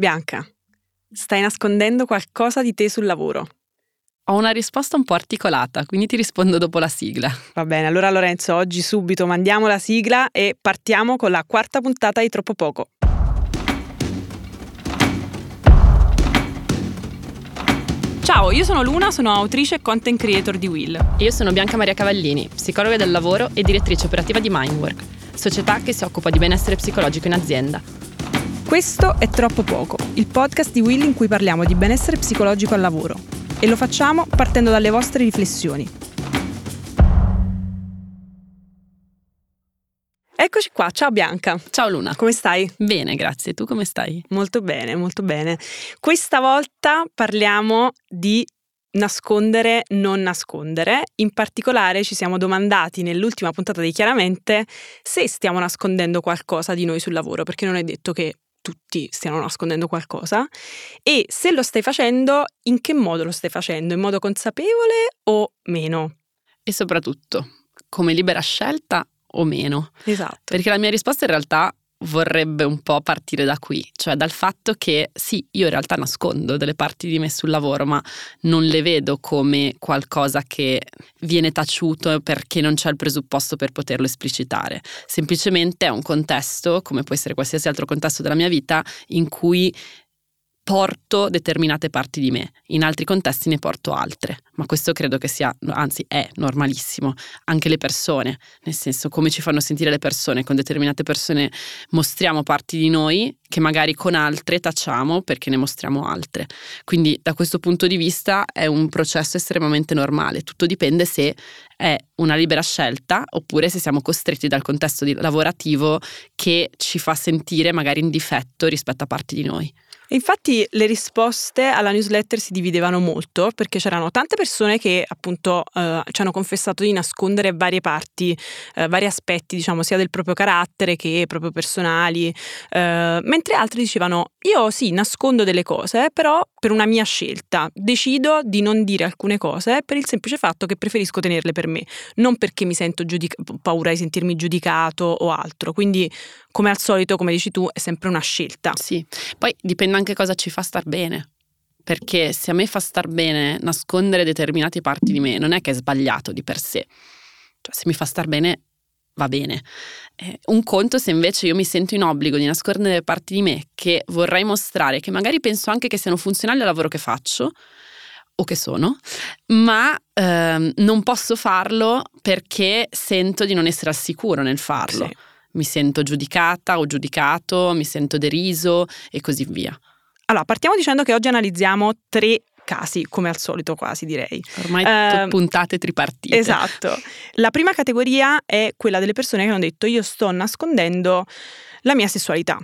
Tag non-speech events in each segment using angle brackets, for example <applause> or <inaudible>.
Bianca, stai nascondendo qualcosa di te sul lavoro. Ho una risposta un po' articolata, quindi ti rispondo dopo la sigla. Va bene, allora Lorenzo, oggi subito mandiamo la sigla e partiamo con la quarta puntata di Troppo Poco. Ciao, io sono Luna, sono autrice e content creator di Will. E io sono Bianca Maria Cavallini, psicologa del lavoro e direttrice operativa di Mindwork, società che si occupa di benessere psicologico in azienda. Questo è Troppo Poco, il podcast di Will in cui parliamo di benessere psicologico al lavoro. E lo facciamo partendo dalle vostre riflessioni. Eccoci qua, ciao Bianca. Ciao Luna. Come stai? Bene, grazie. Tu come stai? Molto bene, molto bene. Questa volta parliamo di nascondere, non nascondere. In particolare ci siamo domandati nell'ultima puntata di Chiaramente se stiamo nascondendo qualcosa di noi sul lavoro, perché non è detto che tutti stiano nascondendo qualcosa e se lo stai facendo, in che modo lo stai facendo? In modo consapevole o meno? E soprattutto, come libera scelta o meno? Esatto. Perché la mia risposta in realtà vorrebbe un po' partire da qui, cioè dal fatto che sì, io in realtà nascondo delle parti di me sul lavoro, ma non le vedo come qualcosa che viene taciuto perché non c'è il presupposto per poterlo esplicitare. Semplicemente è un contesto, come può essere qualsiasi altro contesto della mia vita, in cui porto determinate parti di me, in altri contesti ne porto altre, ma questo credo che sia, anzi è normalissimo, anche le persone, nel senso come ci fanno sentire le persone, con determinate persone mostriamo parti di noi che magari con altre tacciamo perché ne mostriamo altre. Quindi da questo punto di vista è un processo estremamente normale, tutto dipende se è una libera scelta oppure se siamo costretti dal contesto lavorativo che ci fa sentire magari in difetto rispetto a parti di noi. Infatti le risposte alla newsletter si dividevano molto perché c'erano tante persone che appunto eh, ci hanno confessato di nascondere varie parti, eh, vari aspetti diciamo sia del proprio carattere che proprio personali, eh, mentre altri dicevano io sì nascondo delle cose però per una mia scelta decido di non dire alcune cose per il semplice fatto che preferisco tenerle per me, non perché mi sento giudica- paura di sentirmi giudicato o altro, quindi come al solito come dici tu è sempre una scelta. Sì, poi dipende anche cosa ci fa star bene. Perché se a me fa star bene nascondere determinate parti di me, non è che è sbagliato di per sé. Cioè, se mi fa star bene, va bene. Eh, un conto se invece io mi sento in obbligo di nascondere parti di me che vorrei mostrare, che magari penso anche che siano funzionali al lavoro che faccio, o che sono, ma ehm, non posso farlo perché sento di non essere al sicuro nel farlo. Sì. Mi sento giudicata o giudicato, mi sento deriso e così via. Allora, partiamo dicendo che oggi analizziamo tre casi, come al solito quasi direi. Ormai uh, puntate tripartite. Esatto. La prima categoria è quella delle persone che hanno detto io sto nascondendo la mia sessualità.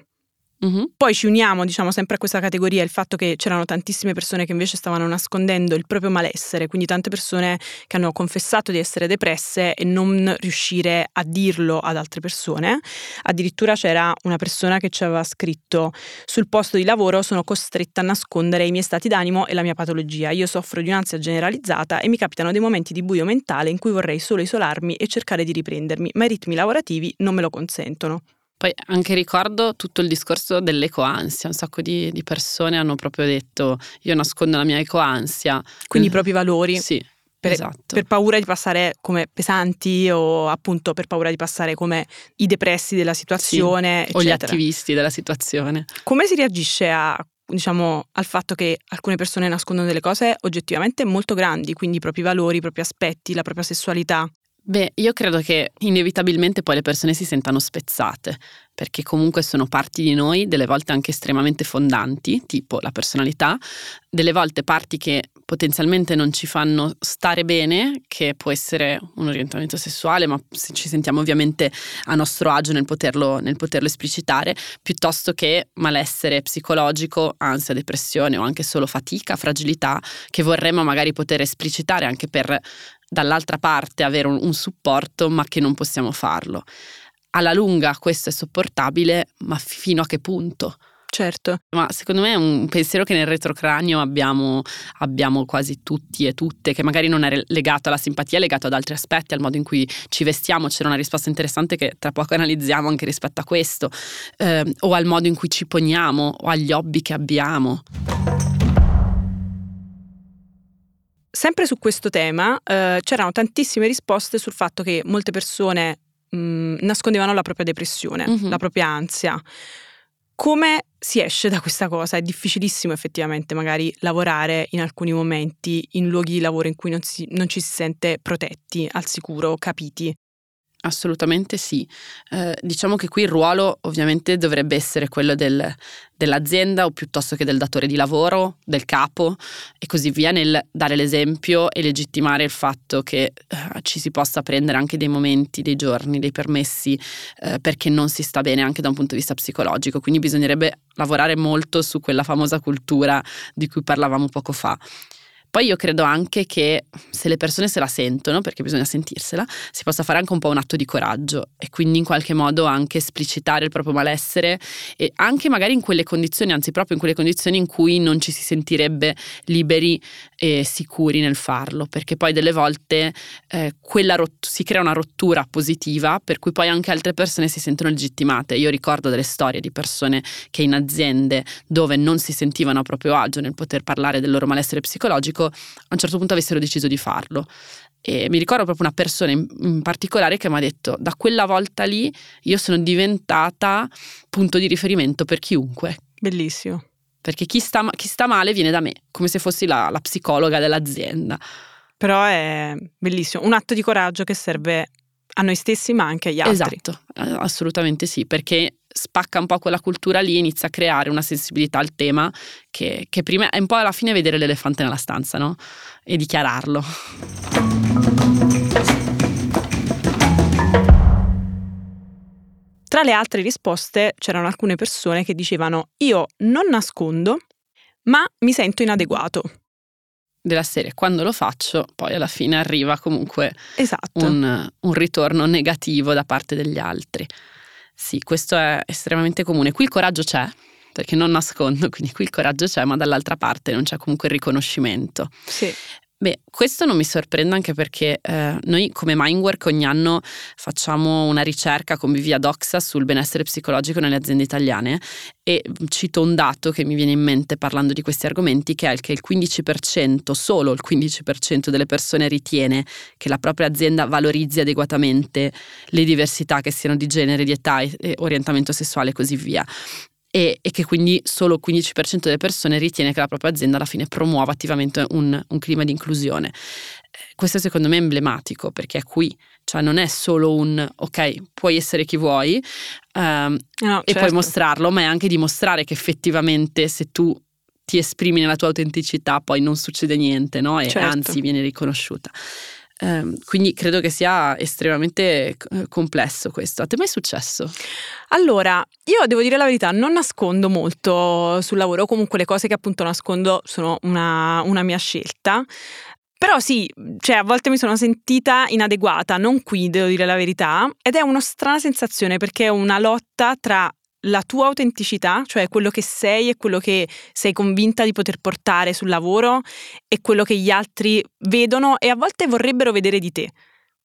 Uh-huh. Poi ci uniamo, diciamo, sempre a questa categoria il fatto che c'erano tantissime persone che invece stavano nascondendo il proprio malessere, quindi tante persone che hanno confessato di essere depresse e non riuscire a dirlo ad altre persone. Addirittura c'era una persona che ci aveva scritto sul posto di lavoro sono costretta a nascondere i miei stati d'animo e la mia patologia. Io soffro di un'ansia generalizzata e mi capitano dei momenti di buio mentale in cui vorrei solo isolarmi e cercare di riprendermi, ma i ritmi lavorativi non me lo consentono. Poi anche ricordo tutto il discorso dell'ecoansia, un sacco di, di, persone hanno proprio detto io nascondo la mia ecoansia. Quindi i propri valori. Sì. Per, esatto. per paura di passare come pesanti o appunto per paura di passare come i depressi della situazione. Sì, o gli attivisti della situazione. Come si reagisce a diciamo, al fatto che alcune persone nascondono delle cose oggettivamente molto grandi, quindi i propri valori, i propri aspetti, la propria sessualità. Beh, io credo che inevitabilmente poi le persone si sentano spezzate, perché comunque sono parti di noi, delle volte anche estremamente fondanti, tipo la personalità, delle volte parti che potenzialmente non ci fanno stare bene, che può essere un orientamento sessuale, ma ci sentiamo ovviamente a nostro agio nel poterlo, nel poterlo esplicitare, piuttosto che malessere psicologico, ansia, depressione o anche solo fatica, fragilità, che vorremmo magari poter esplicitare anche per dall'altra parte avere un, un supporto, ma che non possiamo farlo. Alla lunga questo è sopportabile, ma fino a che punto? Certo. Ma secondo me è un pensiero che nel retrocranio abbiamo, abbiamo quasi tutti e tutte, che magari non è legato alla simpatia, è legato ad altri aspetti, al modo in cui ci vestiamo. C'era una risposta interessante che tra poco analizziamo anche rispetto a questo, eh, o al modo in cui ci poniamo, o agli hobby che abbiamo. Sempre su questo tema eh, c'erano tantissime risposte sul fatto che molte persone mh, mm, nascondevano la propria depressione, mm-hmm. la propria ansia. Come si esce da questa cosa? È difficilissimo effettivamente magari lavorare in alcuni momenti in luoghi di lavoro in cui non, si, non ci si sente protetti, al sicuro, capiti. Assolutamente sì. Eh, diciamo che qui il ruolo ovviamente dovrebbe essere quello del, dell'azienda o piuttosto che del datore di lavoro, del capo e così via nel dare l'esempio e legittimare il fatto che eh, ci si possa prendere anche dei momenti, dei giorni, dei permessi eh, perché non si sta bene anche da un punto di vista psicologico. Quindi bisognerebbe lavorare molto su quella famosa cultura di cui parlavamo poco fa. Poi io credo anche che se le persone se la sentono, perché bisogna sentirsela, si possa fare anche un po' un atto di coraggio e quindi in qualche modo anche esplicitare il proprio malessere e anche magari in quelle condizioni, anzi proprio in quelle condizioni in cui non ci si sentirebbe liberi e sicuri nel farlo, perché poi delle volte eh, rot- si crea una rottura positiva per cui poi anche altre persone si sentono legittimate. Io ricordo delle storie di persone che in aziende dove non si sentivano a proprio agio nel poter parlare del loro malessere psicologico a un certo punto avessero deciso di farlo. E mi ricordo proprio una persona in, in particolare che mi ha detto: Da quella volta lì io sono diventata punto di riferimento per chiunque. Bellissimo. Perché chi sta, chi sta male viene da me, come se fossi la, la psicologa dell'azienda. Però è bellissimo, un atto di coraggio che serve a noi stessi ma anche agli altri. Esatto, assolutamente sì, perché spacca un po' quella cultura lì, inizia a creare una sensibilità al tema che, che prima è un po' alla fine vedere l'elefante nella stanza, no? E dichiararlo. Tra le altre risposte c'erano alcune persone che dicevano io non nascondo, ma mi sento inadeguato. Della serie, quando lo faccio, poi alla fine arriva comunque esatto. un, un ritorno negativo da parte degli altri. Sì, questo è estremamente comune. Qui il coraggio c'è, perché non nascondo, <laughs> quindi qui il coraggio c'è, ma dall'altra parte non c'è comunque il riconoscimento. Sì. Beh, questo non mi sorprende anche perché eh, noi come Mindwork ogni anno facciamo una ricerca con BVIA Doxa sul benessere psicologico nelle aziende italiane e cito un dato che mi viene in mente parlando di questi argomenti che è che il 15%, solo il 15% delle persone ritiene che la propria azienda valorizzi adeguatamente le diversità che siano di genere, di età, orientamento sessuale e così via e, e, che quindi solo il 15% delle persone ritiene che la propria azienda alla fine promuova attivamente un, un clima di inclusione. Eh, questo secondo me è emblematico perché è qui, cioè non è solo un ok, puoi essere chi vuoi um, no, e certo. puoi mostrarlo, ma è anche dimostrare che effettivamente se tu ti esprimi nella tua autenticità poi non succede niente, no? E certo. anzi viene riconosciuta. Um, quindi credo che sia estremamente eh, complesso questo. A te mai è successo? Allora, io devo dire la verità, non nascondo molto sul lavoro, comunque le cose che appunto nascondo sono una, una mia scelta. Però sì, cioè a volte mi sono sentita inadeguata, non qui, devo dire la verità, ed è una strana sensazione perché è una lotta tra la tua autenticità, cioè quello che sei e quello che sei convinta di poter portare sul lavoro e quello che gli altri vedono e a volte vorrebbero vedere di te.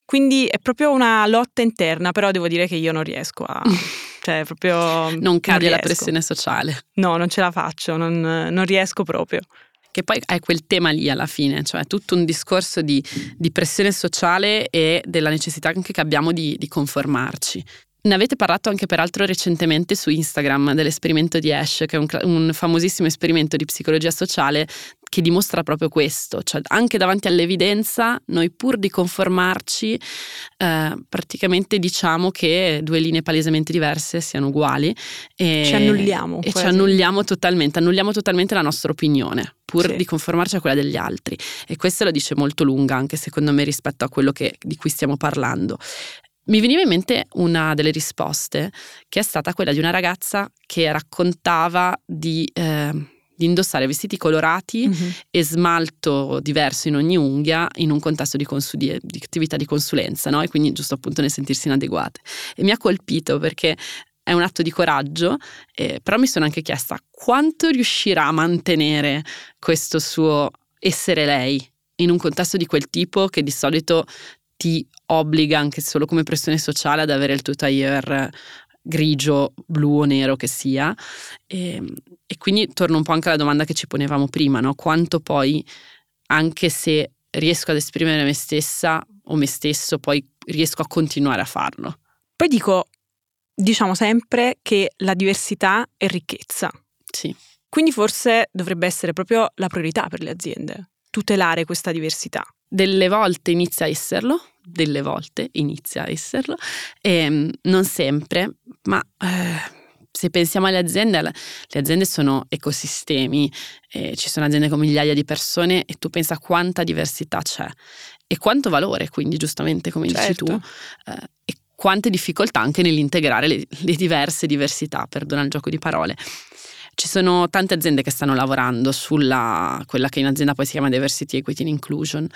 Quindi è proprio una lotta interna, però devo dire che io non riesco a... <laughs> cioè proprio... Non cade la pressione sociale. No, non ce la faccio, non, non riesco proprio che poi è quel tema lì alla fine, cioè tutto un discorso di, di pressione sociale e della necessità anche che abbiamo di, di conformarci. Ne avete parlato anche peraltro recentemente su Instagram dell'esperimento di Ash, che è un, un, famosissimo esperimento di psicologia sociale che dimostra proprio questo, cioè anche davanti all'evidenza noi pur di conformarci eh, praticamente diciamo che due linee palesemente diverse siano uguali e ci annulliamo. E quasi. ci annulliamo totalmente, annulliamo totalmente la nostra opinione pur sì. di conformarci a quella degli altri e questo lo dice molto lunga anche secondo me rispetto a quello che, di cui stiamo parlando. Mi veniva in mente una delle risposte che è stata quella di una ragazza che raccontava di, eh, di indossare vestiti colorati mm-hmm. e smalto diverso in ogni unghia in un contesto di, consu- di, di attività di consulenza, no? E quindi giusto appunto nel sentirsi inadeguate. E mi ha colpito perché è un atto di coraggio, eh, però mi sono anche chiesta quanto riuscirà a mantenere questo suo essere lei in un contesto di quel tipo che di solito ti obbliga anche solo come pressione sociale ad avere il tuo tailleur grigio, blu o nero che sia. E, ehm, e, quindi torno un po' anche alla domanda che ci ponevamo prima, no? quanto poi, anche se riesco ad esprimere me stessa o me stesso, poi riesco a continuare a farlo. Poi dico, diciamo sempre che la diversità è ricchezza. Sì. Quindi forse dovrebbe essere proprio la priorità per le aziende, tutelare questa diversità. Delle volte inizia a esserlo, delle volte inizia a esserlo, e ehm, non sempre, ma eh, se pensiamo alle aziende, le aziende sono ecosistemi, eh, ci sono aziende con migliaia di persone e tu pensa quanta diversità c'è e quanto valore, quindi giustamente come certo. dici tu, certo. eh, e quante difficoltà anche nell'integrare le, le diverse diversità, perdona il gioco di parole. Ci sono tante aziende che stanno lavorando sulla quella che in azienda poi si chiama Diversity, Equity and Inclusion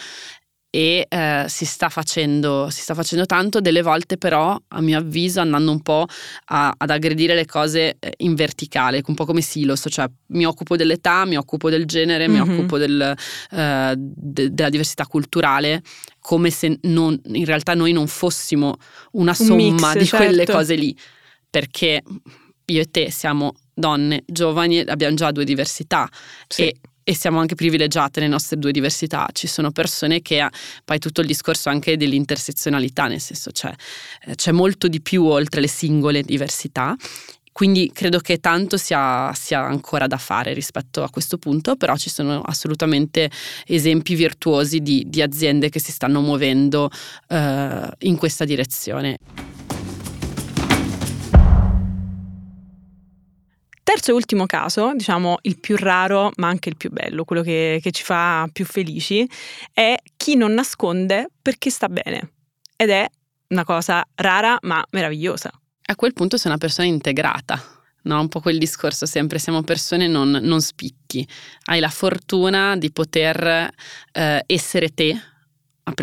e eh, si, sta facendo, si, sta facendo, tanto, delle volte però a mio avviso andando un po' a, ad aggredire le cose eh, in verticale, un po' come silos, cioè mi occupo dell'età, mi occupo del genere, mm-hmm. mi occupo del, eh, de, della diversità culturale, come se non, in realtà noi non fossimo una somma mix, di certo. quelle cose lì, perché io e te siamo donne giovani, abbiamo già due diversità sì. e e siamo anche privilegiate nelle nostre due diversità. Ci sono persone che poi tutto il discorso anche dell'intersezionalità, nel senso c'è, eh, c'è molto di più oltre le singole diversità. Quindi credo che tanto sia, sia, ancora da fare rispetto a questo punto, però ci sono assolutamente esempi virtuosi di, di aziende che si stanno muovendo eh, in questa direzione. Terzo e ultimo caso, diciamo il più raro ma anche il più bello, quello che, che ci fa più felici, è chi non nasconde perché sta bene. Ed è una cosa rara ma meravigliosa. A quel punto sei una persona integrata, no? Un po' quel discorso sempre, siamo persone non, non spicchi. Hai la fortuna di poter eh, essere te,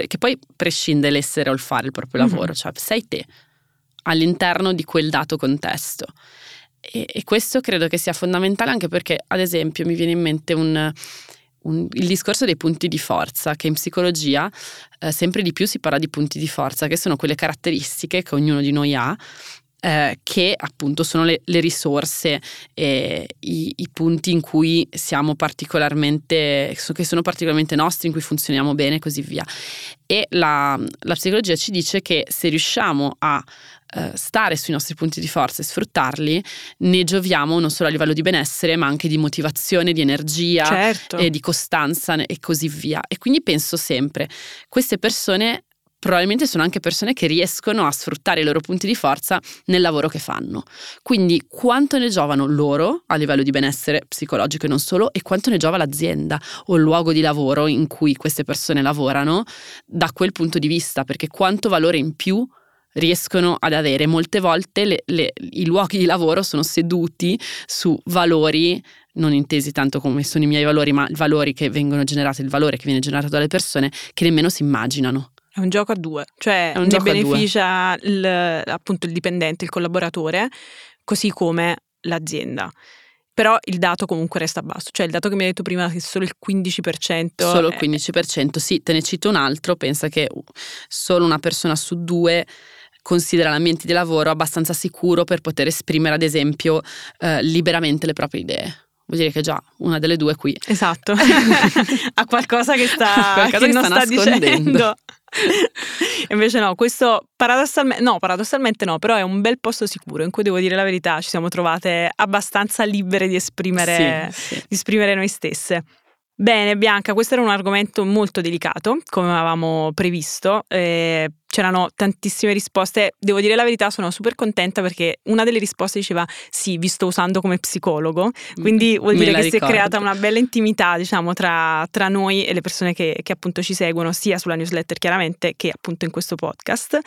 che poi prescinde l'essere o il fare il proprio lavoro, mm-hmm. cioè sei te all'interno di quel dato contesto. E, e, questo credo che sia fondamentale anche perché, ad esempio, mi viene in mente un, un, il discorso dei punti di forza, che in psicologia eh, sempre di più si parla di punti di forza, che sono quelle caratteristiche che ognuno di noi ha eh, che appunto sono le, le risorse e i, i, punti in cui siamo particolarmente, che sono particolarmente nostri, in cui funzioniamo bene e così via. E la, la psicologia ci dice che se riusciamo a eh, stare sui nostri punti di forza e sfruttarli, ne gioviamo non solo a livello di benessere, ma anche di motivazione, di energia, certo. e di costanza e così via. E quindi penso sempre, queste persone probabilmente sono anche persone che riescono a sfruttare i loro punti di forza nel lavoro che fanno. Quindi quanto ne giovano loro a livello di benessere psicologico e non solo e quanto ne giova l'azienda o il luogo di lavoro in cui queste persone lavorano da quel punto di vista, perché quanto valore in più riescono ad avere. Molte volte le, le, i luoghi di lavoro sono seduti su valori non intesi tanto come sono i miei valori, ma valori che vengono generati, il valore che viene generato dalle persone che nemmeno si immaginano. È un gioco a due, cioè ne beneficia il, appunto il dipendente, il collaboratore, così come l'azienda. Però il dato comunque resta basso, cioè il dato che mi hai detto prima che solo il 15%. Solo il 15%, sì, te ne cito un altro, pensa che solo una persona su due considera l'ambiente di lavoro abbastanza sicuro per poter esprimere ad esempio eh, liberamente le proprie idee vuol dire che già una delle due qui. Esatto, <laughs> ha qualcosa che sta, <laughs> qualcosa che che non sta, sta dicendo. <laughs> Invece no, questo paradossalmente, no, paradossalmente no, però è un bel posto sicuro in cui devo dire la verità, ci siamo trovate abbastanza libere di esprimere, sì, sì. Di esprimere noi stesse. Bene, Bianca, questo era un argomento molto delicato, come avevamo previsto. Eh, c'erano tantissime risposte. Devo dire la verità, sono super contenta perché una delle risposte diceva: Sì, vi sto usando come psicologo. Quindi vuol dire che ricordo. si è creata una bella intimità, diciamo, tra, tra noi e le persone che, che, appunto ci seguono, sia sulla newsletter chiaramente che appunto in questo podcast.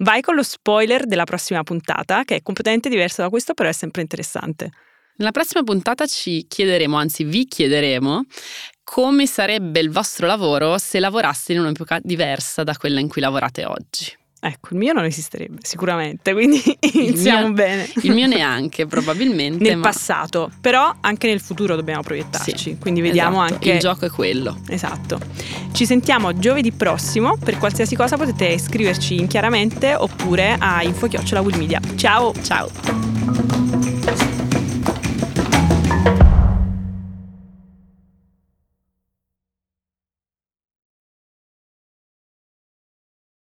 Vai con lo spoiler della prossima puntata, che è completamente diverso da questo, però è sempre interessante. Nella prossima puntata ci chiederemo, anzi vi chiederemo, come sarebbe il vostro lavoro se lavoraste in un'epoca diversa da quella in cui lavorate oggi. Ecco, il mio non esisterebbe sicuramente, quindi <laughs> iniziamo mio, bene. Il mio <laughs> neanche, probabilmente. nel ma... passato, però anche nel futuro dobbiamo proiettarci, Sì, quindi vediamo esatto, anche... Il gioco è quello. Esatto. Ci sentiamo giovedì prossimo, per qualsiasi cosa potete scriverci in chiaramente oppure a info Ciao! Ciao!